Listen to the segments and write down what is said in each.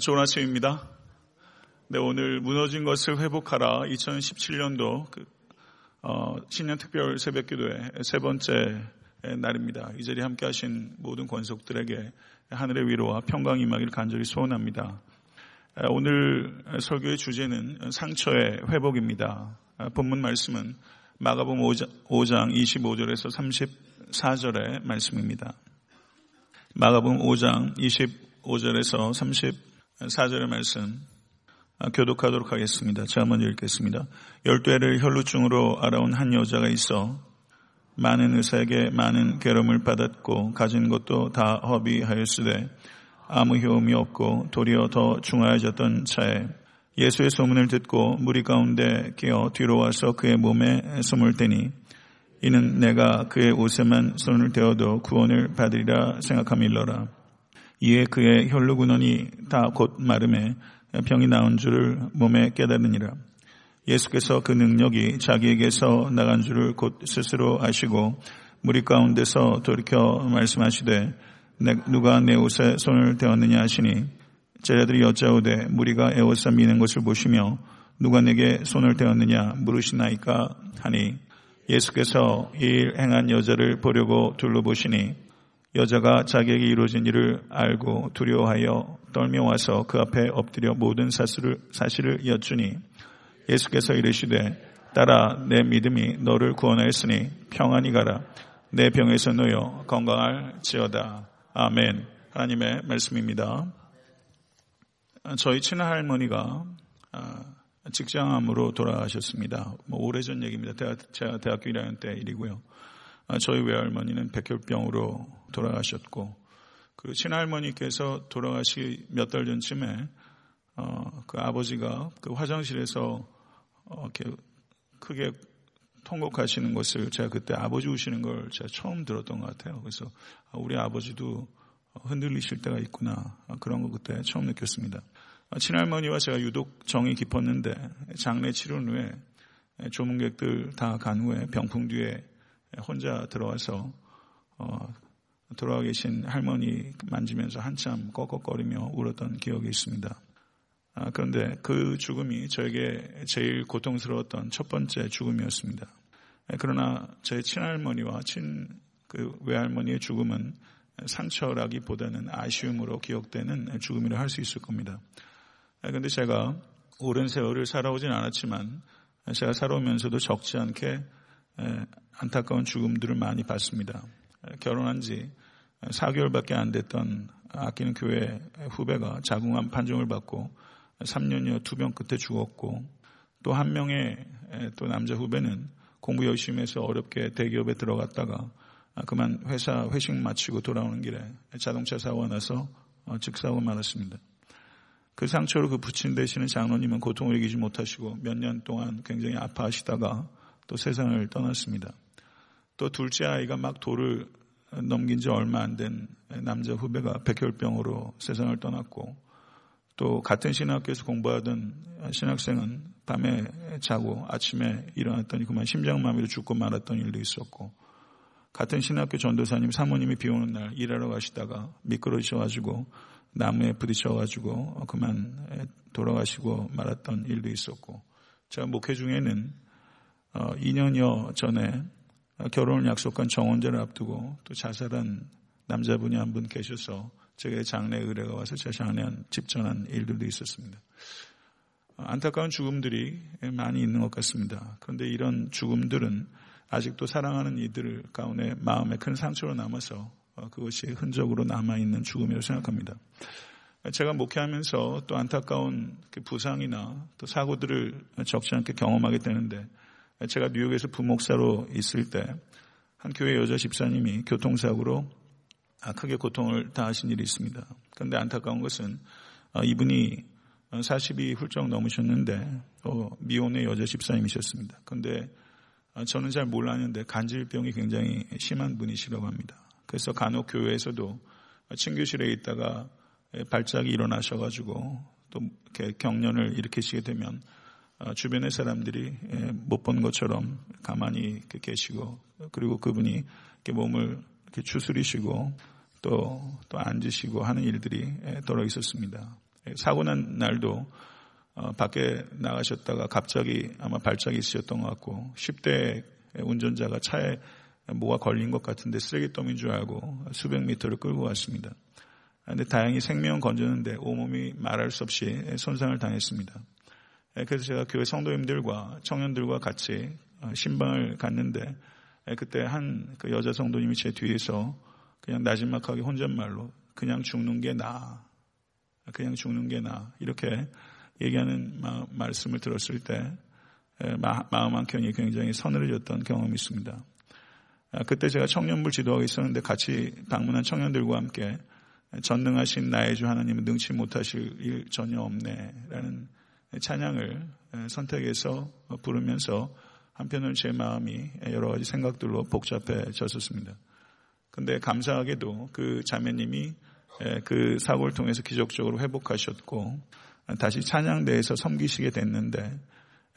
좋은 아침입니다. 네, 오늘 무너진 것을 회복하라 2017년도 그, 어, 신년 특별 새벽 기도의 세 번째 날입니다. 이 자리에 함께 하신 모든 권속들에게 하늘의 위로와 평강 임하기를 간절히 소원합니다. 오늘 설교의 주제는 상처의 회복입니다. 본문 말씀은 마가복음 5장 25절에서 34절의 말씀입니다. 마가복음 5장 25절에서 34절의 말씀 교독하도록 하겠습니다. 제가 먼저 읽겠습니다. 열두 해를 혈루증으로 알아온 한 여자가 있어 많은 의사에게 많은 괴로움을 받았고 가진 것도 다 허비하였으되 아무 효험이 없고 도리어 더 중하여졌던 차에 예수의 소문을 듣고 무리 가운데 끼어 뒤로 와서 그의 몸에 숨을 대니 이는 내가 그의 옷에만 손을 대어도 구원을 받으리라 생각함일러라. 이에 그의 혈루근원이 다 곧 마름에 병이 나온 줄을 몸에 깨달으니라. 예수께서 그 능력이 자기에게서 나간 줄을 곧 스스로 아시고 무리 가운데서 돌이켜 말씀하시되 누가 내 옷에 손을 대었느냐 하시니 제자들이 여짜오되 무리가 에워싸 미는 것을 보시며 누가 내게 손을 대었느냐 물으시나이까 하니 예수께서 이 일 행한 여자를 보려고 둘러보시니 여자가 자기에게 이루어진 일을 알고 두려워하여 떨며 와서 그 앞에 엎드려 모든 사실을, 사실을 여쭈니 예수께서 이르시되 따라 내 믿음이 너를 구원하였으니 평안히 가라 내 병에서 놓여 건강할지어다 아멘 하나님의 말씀입니다 저희 친할머니가 아, 직장암으로 돌아가셨습니다. 뭐 오래전 얘기입니다. 제가 대학교 1학년 때 일이고요. 아, 저희 외할머니는 백혈병으로 돌아가셨고 그 친할머니께서 돌아가시 몇달 전쯤에 어, 그 아버지가 그 화장실에서 어, 이렇게 크게 통곡하시는 것을 제가 그때 아버지 우시는 걸 제가 처음 들었던 것 같아요. 그래서 아, 우리 아버지도 흔들리실 때가 있구나 그런 거 그때 처음 느꼈습니다. 친할머니와 제가 유독 정이 깊었는데 장례 치료 후에 조문객들 다 간 후에 병풍 뒤에 혼자 들어와서 어, 돌아와 계신 할머니 만지면서 한참 꺽꺽거리며 울었던 기억이 있습니다. 아, 그런데 그 죽음이 저에게 제일 고통스러웠던 첫 번째 죽음이었습니다. 그러나 제 친할머니와 친 그 외할머니의 죽음은 상처라기보다는 아쉬움으로 기억되는 죽음이라 할 수 있을 겁니다. 그런데 제가 오랜 세월을 살아오진 않았지만 제가 살아오면서도 적지 않게 안타까운 죽음들을 많이 봤습니다. 결혼한 지 4개월밖에 안 됐던 아끼는 교회 후배가 자궁암 판정을 받고 3년여 투병 끝에 죽었고 또 한 명의 또 남자 후배는 공부 열심히 해서 어렵게 대기업에 들어갔다가 그만 회사 회식 마치고 돌아오는 길에 자동차 사고가 나서 어, 즉사고 말았습니다. 그 상처를 그 부친 되시는 장로님은 고통을 이기지 못하시고 몇 년 동안 굉장히 아파하시다가 또 세상을 떠났습니다. 또 둘째 아이가 막 돌을 넘긴 지 얼마 안 된 남자 후배가 백혈병으로 세상을 떠났고 또 같은 신학교에서 공부하던 신학생은 밤에 자고 아침에 일어났더니 그만 심장마비로 죽고 말았던 일도 있었고 같은 신학교 전도사님 사모님이 비 오는 날 일하러 가시다가 미끄러지셔가지고 나무에 부딪혀가지고 그만 돌아가시고 말았던 일도 있었고 제가 목회 중에는 2년여 어, 전에 결혼을 약속한 정원제를 앞두고 또 자살한 남자분이 한 분 계셔서 제게 장례 의뢰가 와서 제 장례한 집전한 일들도 있었습니다. 안타까운 죽음들이 많이 있는 것 같습니다. 그런데 이런 죽음들은 아직도 사랑하는 이들 가운데 마음에 큰 상처로 남아서 어, 그것이 흔적으로 남아있는 죽음이라고 생각합니다. 제가 목회하면서 또 안타까운 그 부상이나 또 사고들을 적지 않게 경험하게 되는데 제가 뉴욕에서 부목사로 있을 때 한 교회 여자 집사님이 교통사고로 아, 크게 고통을 당하신 일이 있습니다. 그런데 안타까운 것은 어, 이분이 40이 훌쩍 넘으셨는데 미혼의 여자 집사님이셨습니다. 그런데 어, 저는 잘 몰랐는데 간질병이 굉장히 심한 분이시라고 합니다. 그래서 간혹 교회에서도 친교실에 있다가 발작이 일어나셔가지고 또 이렇게 경련을 일으키시게 되면 어, 주변의 사람들이 못 본 것처럼 가만히 계시고 그리고 그분이 이렇게 몸을 이렇게 추스리시고 또, 또 앉으시고 하는 일들이 떨어 있었습니다. 사고 난 날도 어, 밖에 나가셨다가 갑자기 아마 발작이 있으셨던 것 같고 10대 운전자가 차에 뭐가 걸린 것 같은데 쓰레기더미인 줄 알고 수백 미터를 끌고 왔습니다. 근데 다행히 생명은 건졌는데 온몸이 말할 수 없이 손상을 당했습니다. 그래서 제가 교회 성도님들과 청년들과 같이 어, 신방을 갔는데 그때 한 그 여자 성도님이 제 뒤에서 그냥 나지막하게 혼잣말로 그냥 죽는 게 나아. 그냥 죽는 게 나아. 이렇게 얘기하는 마, 말씀을 들었을 때 마음 한켠이 굉장히 서늘해졌던 경험이 있습니다. 아, 그때 제가 청년부 지도하고 있었는데 같이 방문한 청년들과 함께 전능하신 나의 주 하나님은 능치 못하실 일 전혀 없네 라는 찬양을 선택해서 부르면서 한편으로 제 마음이 여러 가지 생각들로 복잡해졌었습니다. 근데 감사하게도 그 자매님이 그 사고를 통해서 기적적으로 회복하셨고 다시 찬양대에서 섬기시게 됐는데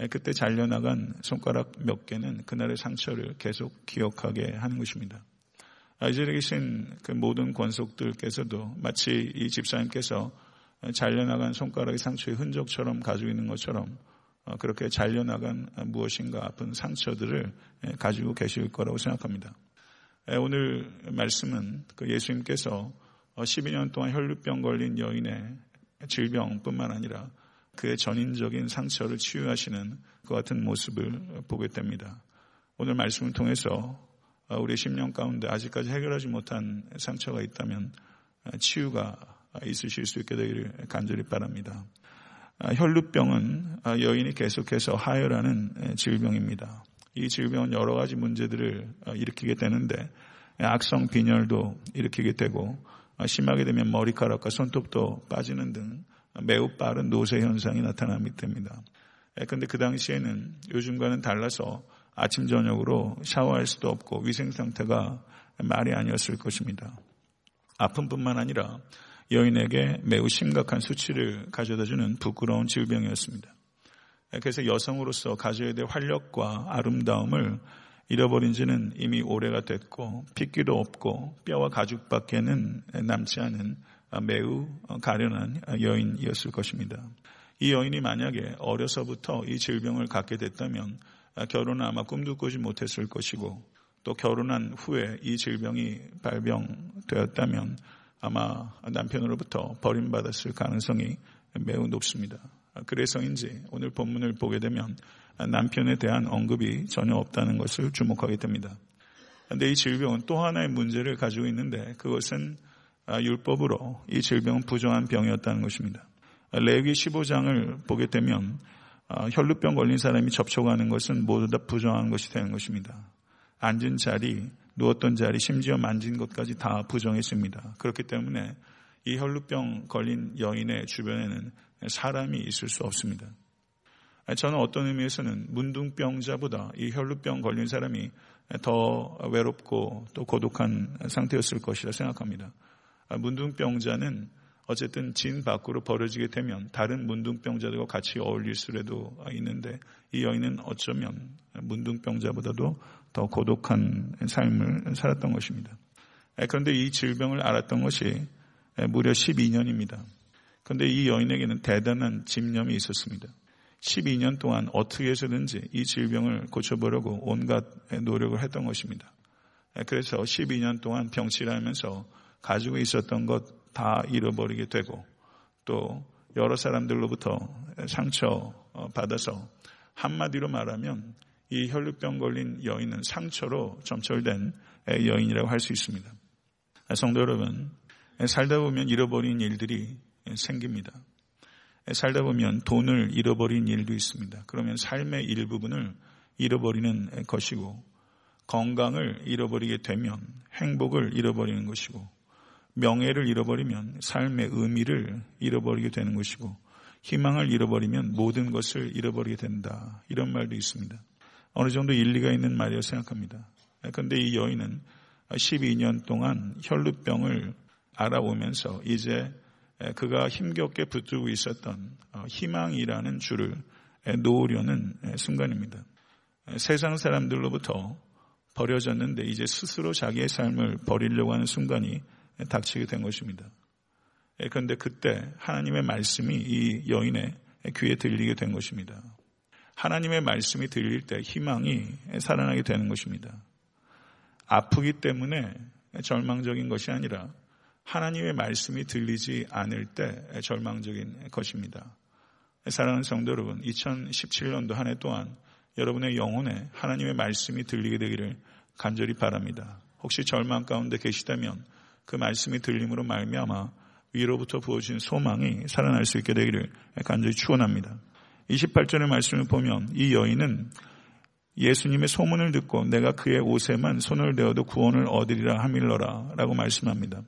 그때 잘려나간 손가락 몇 개는 그날의 상처를 계속 기억하게 하는 것입니다. 이제에 계신 그 모든 권속들께서도 마치 이 집사님께서 잘려나간 손가락의 상처의 흔적처럼 가지고 있는 것처럼 어, 그렇게 잘려나간 무엇인가 아픈 상처들을 가지고 계실 거라고 생각합니다. 오늘 말씀은 그 예수님께서 12년 동안 혈루병 걸린 여인의 질병뿐만 아니라 그의 전인적인 상처를 치유하시는 그 같은 모습을 보게 됩니다. 오늘 말씀을 통해서 우리 10년 가운데 아직까지 해결하지 못한 상처가 있다면 치유가 있으실 수 있게 되기를 간절히 바랍니다. 혈루병은 여인이 계속해서 하혈하는 질병입니다. 이 질병은 여러 가지 문제들을 일으키게 되는데 악성 빈혈도 일으키게 되고 심하게 되면 머리카락과 손톱도 빠지는 등 매우 빠른 노쇠 현상이 나타나게 됩니다. 그런데 그 당시에는 요즘과는 달라서 아침 저녁으로 샤워할 수도 없고 위생 상태가 말이 아니었을 것입니다. 아픔뿐만 아니라 여인에게 매우 심각한 수치를 가져다주는 부끄러운 질병이었습니다. 그래서 여성으로서 가져야 될 활력과 아름다움을 잃어버린 지는 이미 오래가 됐고 핏기도 없고 뼈와 가죽밖에는 남지 않은 매우 가련한 여인이었을 것입니다. 이 여인이 만약에 어려서부터 이 질병을 갖게 됐다면 결혼은 아마 꿈도 꾸지 못했을 것이고 또 결혼한 후에 이 질병이 발병되었다면 아마 남편으로부터 버림받았을 가능성이 매우 높습니다. 그래서인지 오늘 본문을 보게 되면 남편에 대한 언급이 전혀 없다는 것을 주목하게 됩니다. 그런데 이 질병은 또 하나의 문제를 가지고 있는데 그것은 율법으로 이 질병은 부정한 병이었다는 것입니다. 레위 15장을 보게 되면 혈루병 걸린 사람이 접촉하는 것은 모두 다 부정한 것이 되는 것입니다. 앉은 자리, 누웠던 자리, 심지어 만진 것까지 다 부정했습니다. 그렇기 때문에 이 혈루병 걸린 여인의 주변에는 사람이 있을 수 없습니다. 저는 어떤 의미에서는 문둥병자보다 이 혈루병 걸린 사람이 더 외롭고 또 고독한 상태였을 것이라 생각합니다. 문둥병자는 어쨌든 진 밖으로 버려지게 되면 다른 문둥병자들과 같이 어울릴 수라도 있는데 이 여인은 어쩌면 문둥병자보다도 더 고독한 삶을 살았던 것입니다. 그런데 이 질병을 알았던 것이 무려 12년입니다. 그런데 이 여인에게는 대단한 집념이 있었습니다. 12년 동안 어떻게 해서든지 이 질병을 고쳐보려고 온갖 노력을 했던 것입니다. 그래서 12년 동안 병치하면서 가지고 있었던 것 다 잃어버리게 되고 또 여러 사람들로부터 상처 받아서 한마디로 말하면 이 혈루병 걸린 여인은 상처로 점철된 여인이라고 할 수 있습니다. 성도 여러분, 살다 보면 잃어버린 일들이 생깁니다. 살다 보면 돈을 잃어버린 일도 있습니다. 그러면 삶의 일부분을 잃어버리는 것이고 건강을 잃어버리게 되면 행복을 잃어버리는 것이고 명예를 잃어버리면 삶의 의미를 잃어버리게 되는 것이고 희망을 잃어버리면 모든 것을 잃어버리게 된다. 이런 말도 있습니다. 어느 정도 일리가 있는 말이라고 생각합니다. 그런데 이 여인은 12년 동안 혈루병을 알아오면서 이제 그가 힘겹게 붙들고 있었던 어, 희망이라는 줄을 놓으려는 순간입니다. 세상 사람들로부터 버려졌는데 이제 스스로 자기의 삶을 버리려고 하는 순간이 닥치게 된 것입니다. 그런데 그때 하나님의 말씀이 이 여인의 귀에 들리게 된 것입니다. 하나님의 말씀이 들릴 때 희망이 살아나게 되는 것입니다. 아프기 때문에 절망적인 것이 아니라 하나님의 말씀이 들리지 않을 때 절망적인 것입니다. 사랑하는 성도 여러분, 2017년도 한해 동안 여러분의 영혼에 하나님의 말씀이 들리게 되기를 간절히 바랍니다. 혹시 절망 가운데 계시다면 그 말씀이 들림으로 말미암아 위로부터 부어진 소망이 살아날 수 있게 되기를 간절히 축원합니다. 28절의 말씀을 보면 이 여인은 예수님의 소문을 듣고 내가 그의 옷에만 손을 대어도 구원을 얻으리라 하밀러라 라고 말씀합니다.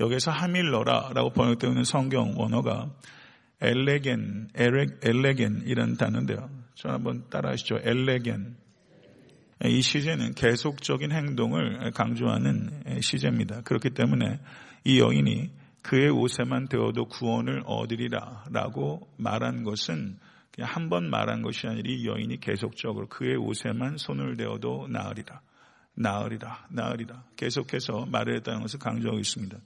여기서 하밀러라 라고 번역되어 있는 성경 원어가 엘레겐, 엘레겐이라는 단어인데요. 저 한번 따라 하시죠. 엘레겐. 이 시제는 계속적인 행동을 강조하는 시제입니다. 그렇기 때문에 이 여인이 그의 옷에만 되어도 구원을 얻으리라 라고 말한 것은 한 번 말한 것이 아니라 이 여인이 계속적으로 그의 옷에만 손을 대어도 나으리라. 나으리라. 나으리라. 계속해서 말을 했다는 것을 강조하고 있습니다.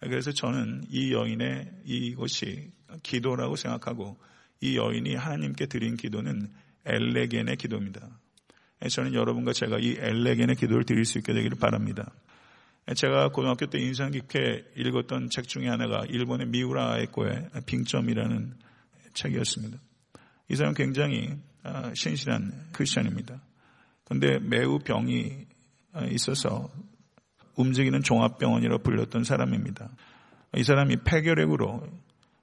그래서 저는 이 여인의 이것이 기도라고 생각하고 이 여인이 하나님께 드린 기도는 엘레겐의 기도입니다. 저는 여러분과 제가 이 엘레겐의 기도를 드릴 수 있게 되기를 바랍니다. 제가 고등학교 때 인상 깊게 읽었던 책 중에 하나가 일본의 미우라 에코의 빙점이라는 책이었습니다. 이 사람은 굉장히 아, 신실한 크리스천입니다. 그런데 매우 병이 있어서 움직이는 종합병원이라고 불렸던 사람입니다. 이 사람이 폐결핵으로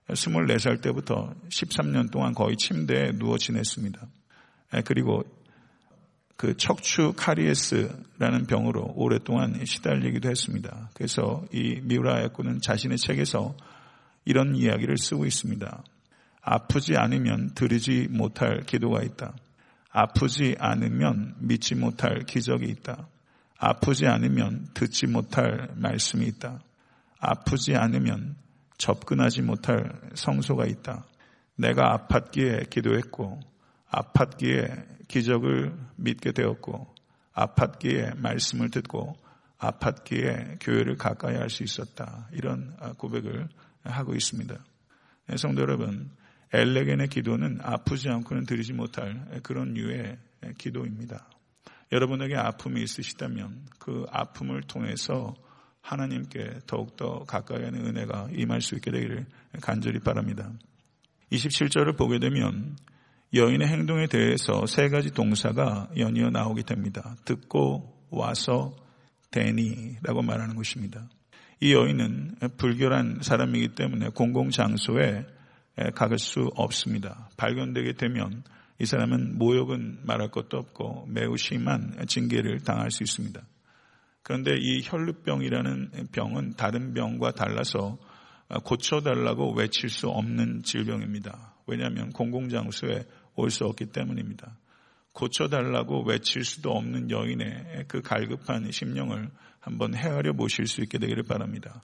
24살 때부터 13년 동안 거의 침대에 누워 지냈습니다. 그리고 그 척추 카리에스라는 병으로 오랫동안 시달리기도 했습니다. 그래서 이 미우라 야코는 자신의 책에서 이런 이야기를 쓰고 있습니다. 아프지 않으면 들으지 못할 기도가 있다. 아프지 않으면 믿지 못할 기적이 있다. 아프지 않으면 듣지 못할 말씀이 있다. 아프지 않으면 접근하지 못할 성소가 있다. 내가 아팠기에 기도했고, 아팠기에 기적을 믿게 되었고, 아팠기에 말씀을 듣고, 아팠기에 교회를 가까이 할 수 있었다. 이런 고백을 하고 있습니다. 네, 성도 여러분, 엘레겐의 기도는 아프지 않고는 드리지 못할 그런 류의 기도입니다. 여러분에게 아픔이 있으시다면 그 아픔을 통해서 하나님께 더욱더 가까이 하는 은혜가 임할 수 있게 되기를 간절히 바랍니다. 27절을 보게 되면 여인의 행동에 대해서 세 가지 동사가 연이어 나오게 됩니다. 듣고 와서 대니라고 말하는 것입니다. 이 여인은 불결한 사람이기 때문에 공공장소에 가갈 수 없습니다. 발견되게 되면 이 사람은 모욕은 말할 것도 없고 매우 심한 징계를 당할 수 있습니다. 그런데 이 혈루병이라는 병은 다른 병과 달라서 고쳐달라고 외칠 수 없는 질병입니다. 왜냐하면 공공장소에 올 수 없기 때문입니다. 고쳐달라고 외칠 수도 없는 여인의 그 갈급한 심령을 한번 헤아려 보실 수 있게 되기를 바랍니다.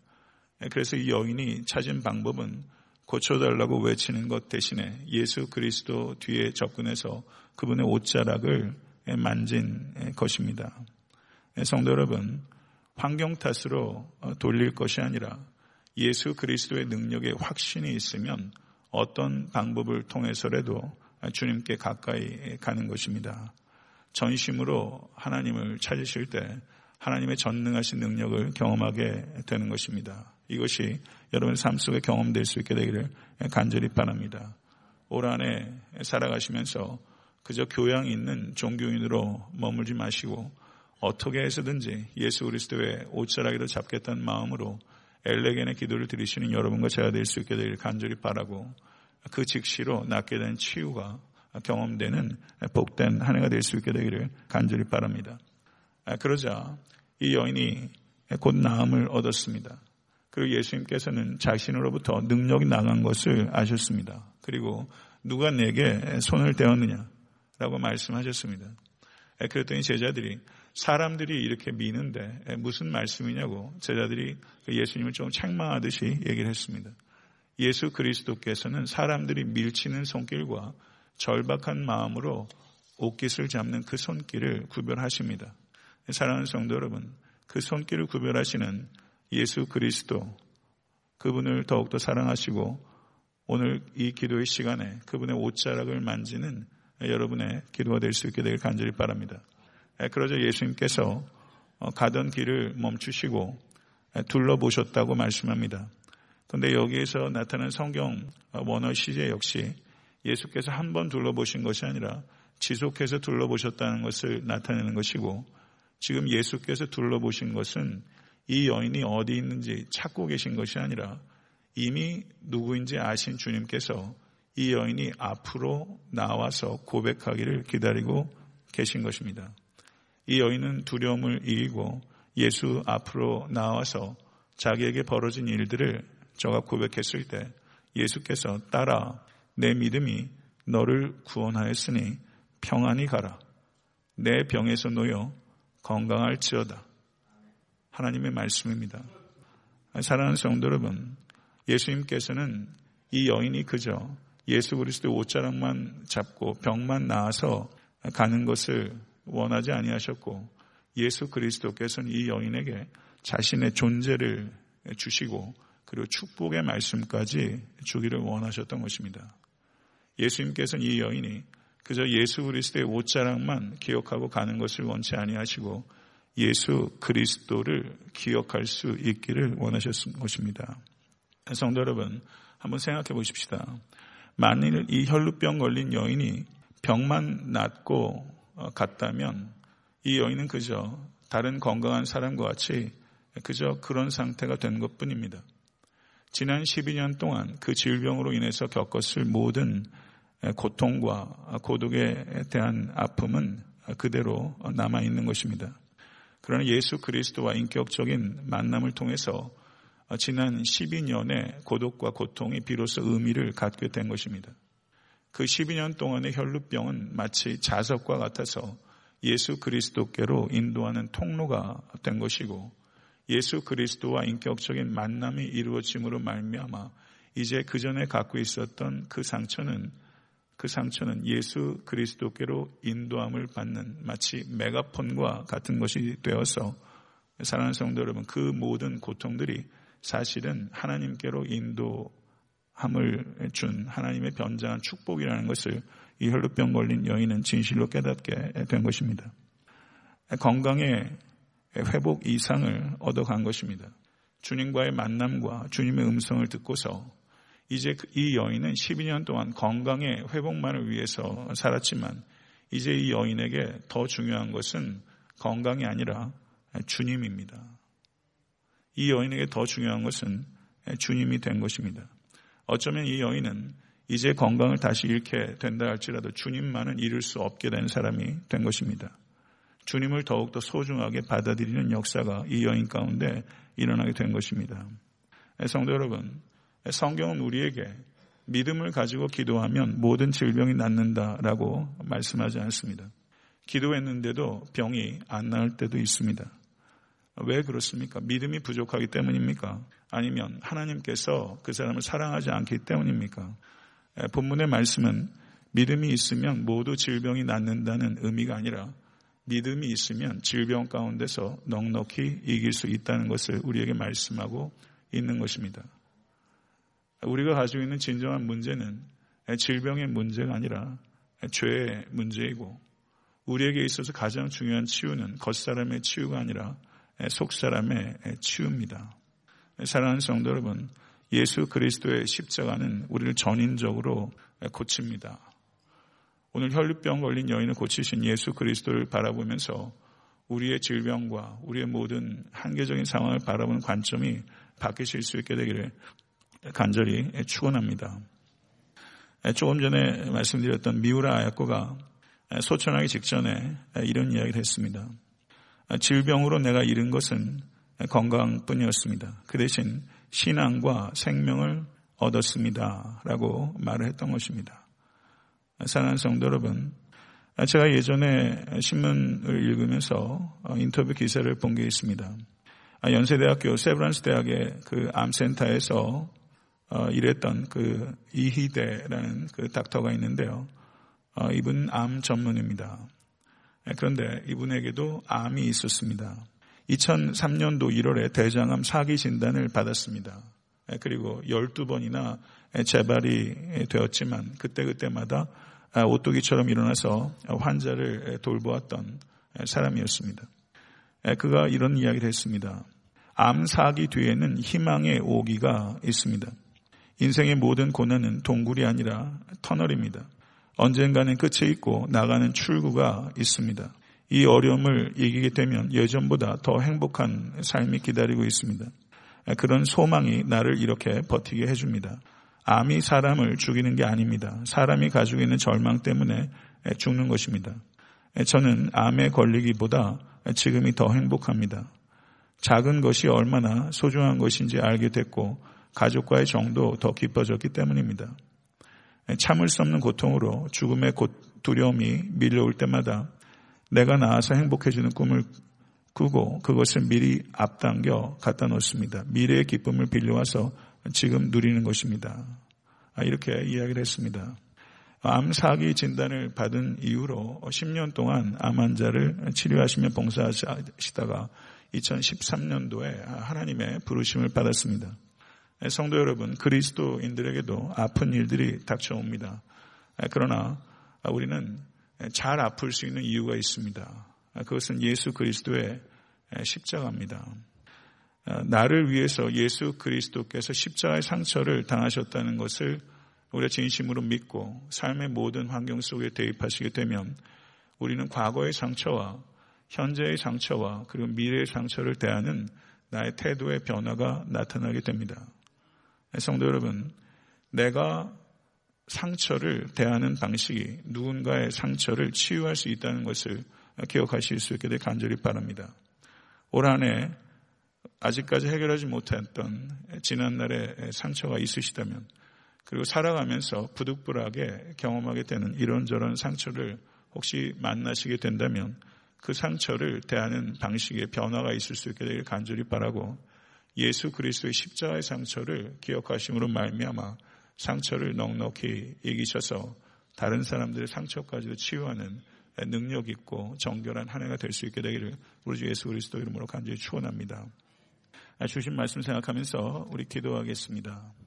그래서 이 여인이 찾은 방법은 고쳐달라고 외치는 것 대신에 예수 그리스도 뒤에 접근해서 그분의 옷자락을 만진 것입니다. 성도 여러분, 환경 탓으로 돌릴 것이 아니라 예수 그리스도의 능력에 확신이 있으면 어떤 방법을 통해서라도 주님께 가까이 가는 것입니다. 전심으로 하나님을 찾으실 때 하나님의 전능하신 능력을 경험하게 되는 것입니다. 이것이 여러분의 삶 속에 경험될 수 있게 되기를 간절히 바랍니다. 올 한해 살아가시면서 그저 교양 있는 종교인으로 머물지 마시고 어떻게 해서든지 예수 그리스도의 옷자락이로 잡겠다는 마음으로 엘레겐의 기도를 드리시는 여러분과 제가 될 수 있게 되기를 간절히 바라고 그 즉시로 낫게 된 치유가 경험되는 복된 한 해가 될 수 있게 되기를 간절히 바랍니다. 그러자 이 여인이 곧 나음을 얻었습니다. 그리고 예수님께서는 자신으로부터 능력이 나간 것을 아셨습니다. 그리고 누가 내게 손을 대었느냐 라고 말씀하셨습니다. 그랬더니 제자들이 사람들이 이렇게 미는데 무슨 말씀이냐고 제자들이 그 예수님을 좀 책망하듯이 얘기를 했습니다. 예수 그리스도께서는 사람들이 밀치는 손길과 절박한 마음으로 옷깃을 잡는 그 손길을 구별하십니다. 사랑하는 성도 여러분, 그 손길을 구별하시는 예수 그리스도, 그분을 더욱더 사랑하시고 오늘 이 기도의 시간에 그분의 옷자락을 만지는 여러분의 기도가 될 수 있게 되길 간절히 바랍니다. 그러자 예수님께서 어, 가던 길을 멈추시고 둘러보셨다고 말씀합니다. 그런데 여기에서 나타난 성경 원어 시제 역시 예수께서 한 번 둘러보신 것이 아니라 지속해서 둘러보셨다는 것을 나타내는 것이고 지금 예수께서 둘러보신 것은 이 여인이 어디 있는지 찾고 계신 것이 아니라 이미 누구인지 아신 주님께서 이 여인이 앞으로 나와서 고백하기를 기다리고 계신 것입니다. 이 여인은 두려움을 이기고 예수 앞으로 나와서 자기에게 벌어진 일들을 저가 고백했을 때 예수께서 따라 내 믿음이 너를 구원하였으니 평안히 가라. 내 병에서 놓여 건강할지어다. 하나님의 말씀입니다. 사랑하는 성도 여러분, 예수님께서는 이 여인이 그저 예수 그리스도의 옷자락만 잡고 병만 나아서 가는 것을 원하지 아니하셨고 예수 그리스도께서는 이 여인에게 자신의 존재를 주시고 그리고 축복의 말씀까지 주기를 원하셨던 것입니다. 예수님께서는 이 여인이 그저 예수 그리스도의 옷자락만 기억하고 가는 것을 원치 아니하시고 예수 그리스도를 기억할 수 있기를 원하셨던 것입니다. 성도 여러분, 한번 생각해 보십시다. 만일 이 혈루병 걸린 여인이 병만 낫고 어, 갔다면 이 여인은 그저 다른 건강한 사람과 같이 그저 그런 상태가 된 것 뿐입니다. 지난 12년 동안 그 질병으로 인해서 겪었을 모든 고통과 고독에 대한 아픔은 그대로 남아 있는 것입니다. 그러나 예수 그리스도와 인격적인 만남을 통해서 지난 12년의 고독과 고통이 비로소 의미를 갖게 된 것입니다. 그 12년 동안의 혈루병은 마치 자석과 같아서 예수 그리스도께로 인도하는 통로가 된 것이고 예수 그리스도와 인격적인 만남이 이루어짐으로 말미암아 이제 그 전에 갖고 있었던 그 상처는 그 상처는 예수 그리스도께로 인도함을 받는 마치 메가폰과 같은 것이 되어서 사랑하는 성도 여러분 그 모든 고통들이 사실은 하나님께로 인도함을 준 하나님의 변장한 축복이라는 것을 이 혈루병 걸린 여인은 진실로 깨닫게 된 것입니다. 건강의 회복 이상을 얻어간 것입니다. 주님과의 만남과 주님의 음성을 듣고서 이제 그이 여인은 12년 동안 건강의 회복만을 위해서 살았지만 이제 이 여인에게 더 중요한 것은 건강이 아니라 주님입니다. 이 여인에게 더 중요한 것은 주님이 된 것입니다. 어쩌면 이 여인은 이제 건강을 다시 잃게 된다 할지라도 주님만은 잃을 수 없게 된 사람이 된 것입니다. 주님을 더욱더 소중하게 받아들이는 역사가 이 여인 가운데 일어나게 된 것입니다. 성도 여러분, 성경은 우리에게 믿음을 가지고 기도하면 모든 질병이 낫는다라고 말씀하지 않습니다. 기도했는데도 병이 안 나을 때도 있습니다. 왜 그렇습니까? 믿음이 부족하기 때문입니까? 아니면 하나님께서 그 사람을 사랑하지 않기 때문입니까? 본문의 말씀은 믿음이 있으면 모두 질병이 낫는다는 의미가 아니라 믿음이 있으면 질병 가운데서 넉넉히 이길 수 있다는 것을 우리에게 말씀하고 있는 것입니다. 우리가 가지고 있는 진정한 문제는 질병의 문제가 아니라 죄의 문제이고 우리에게 있어서 가장 중요한 치유는 겉사람의 치유가 아니라 속사람의 치유입니다. 사랑하는 성도 여러분, 예수 그리스도의 십자가는 우리를 전인적으로 고칩니다. 오늘 혈류병 걸린 여인을 고치신 예수 그리스도를 바라보면서 우리의 질병과 우리의 모든 한계적인 상황을 바라보는 관점이 바뀌실 수 있게 되기를 간절히 축원합니다. 조금 전에 말씀드렸던 미우라 아야코가 소천하기 직전에 이런 이야기를 했습니다. 질병으로 내가 잃은 것은 건강뿐이었습니다. 그 대신 신앙과 생명을 얻었습니다. 라고 말을 했던 것입니다. 사랑하는 성도 여러분, 제가 예전에 신문을 읽으면서 인터뷰 기사를 본 게 있습니다. 연세대학교 세브란스 대학의 그 암센터에서 어, 일했던 그 이희대라는 그 닥터가 있는데요. 어, 이분 암 전문입니다. 예, 그런데 이분에게도 암이 있었습니다. 2003년도 1월에 대장암 사기 진단을 받았습니다. 그리고 12번이나 재발이 되었지만 그때그때마다 오뚜기처럼 일어나서 환자를 돌보았던 사람이었습니다. 그가 이런 이야기를 했습니다. 암 사기 뒤에는 희망의 오기가 있습니다. 인생의 모든 고난은 동굴이 아니라 터널입니다. 언젠가는 끝에 있고 나가는 출구가 있습니다. 이 어려움을 이기게 되면 예전보다 더 행복한 삶이 기다리고 있습니다. 그런 소망이 나를 이렇게 버티게 해줍니다. 암이 사람을 죽이는 게 아닙니다. 사람이 가지고 있는 절망 때문에 죽는 것입니다. 저는 암에 걸리기보다 지금이 더 행복합니다. 작은 것이 얼마나 소중한 것인지 알게 됐고 가족과의 정도 더 깊어졌기 때문입니다. 참을 수 없는 고통으로 죽음의 두려움이 밀려올 때마다 내가 나아서 행복해지는 꿈을 꾸고 그것을 미리 앞당겨 갖다 놓습니다. 미래의 기쁨을 빌려와서 지금 누리는 것입니다. 아, 이렇게 이야기를 했습니다. 암 사기 진단을 받은 이후로 10년 동안 암 환자를 치료하시며 봉사하시다가 2013년도에 하나님의 부르심을 받았습니다. 성도 여러분, 그리스도인들에게도 아픈 일들이 닥쳐옵니다. 그러나 우리는 잘 아플 수 있는 이유가 있습니다. 그것은 예수 그리스도의 십자가입니다. 나를 위해서 예수 그리스도께서 십자가의 상처를 당하셨다는 것을 우리가 진심으로 믿고 삶의 모든 환경 속에 대입하시게 되면 우리는 과거의 상처와 현재의 상처와 그리고 미래의 상처를 대하는 나의 태도의 변화가 나타나게 됩니다. 성도 여러분, 내가 상처를 대하는 방식이 누군가의 상처를 치유할 수 있다는 것을 기억하실 수 있게 되 간절히 바랍니다. 올 한해 아직까지 해결하지 못했던 지난날의 상처가 있으시다면 그리고 살아가면서 부득불하게 경험하게 되는 이런저런 상처를 혹시 만나시게 된다면 그 상처를 대하는 방식에 변화가 있을 수 있게 되길 간절히 바라고 예수 그리스도의 십자가의 상처를 기억하심으로 말미암아 상처를 넉넉히 이기셔서 다른 사람들의 상처까지도 치유하는 능력 있고 정결한 한 해가 될 수 있게 되기를 우리 주 예수 그리스도 이름으로 간절히 축원합니다. 주신 말씀 생각하면서 우리 기도하겠습니다.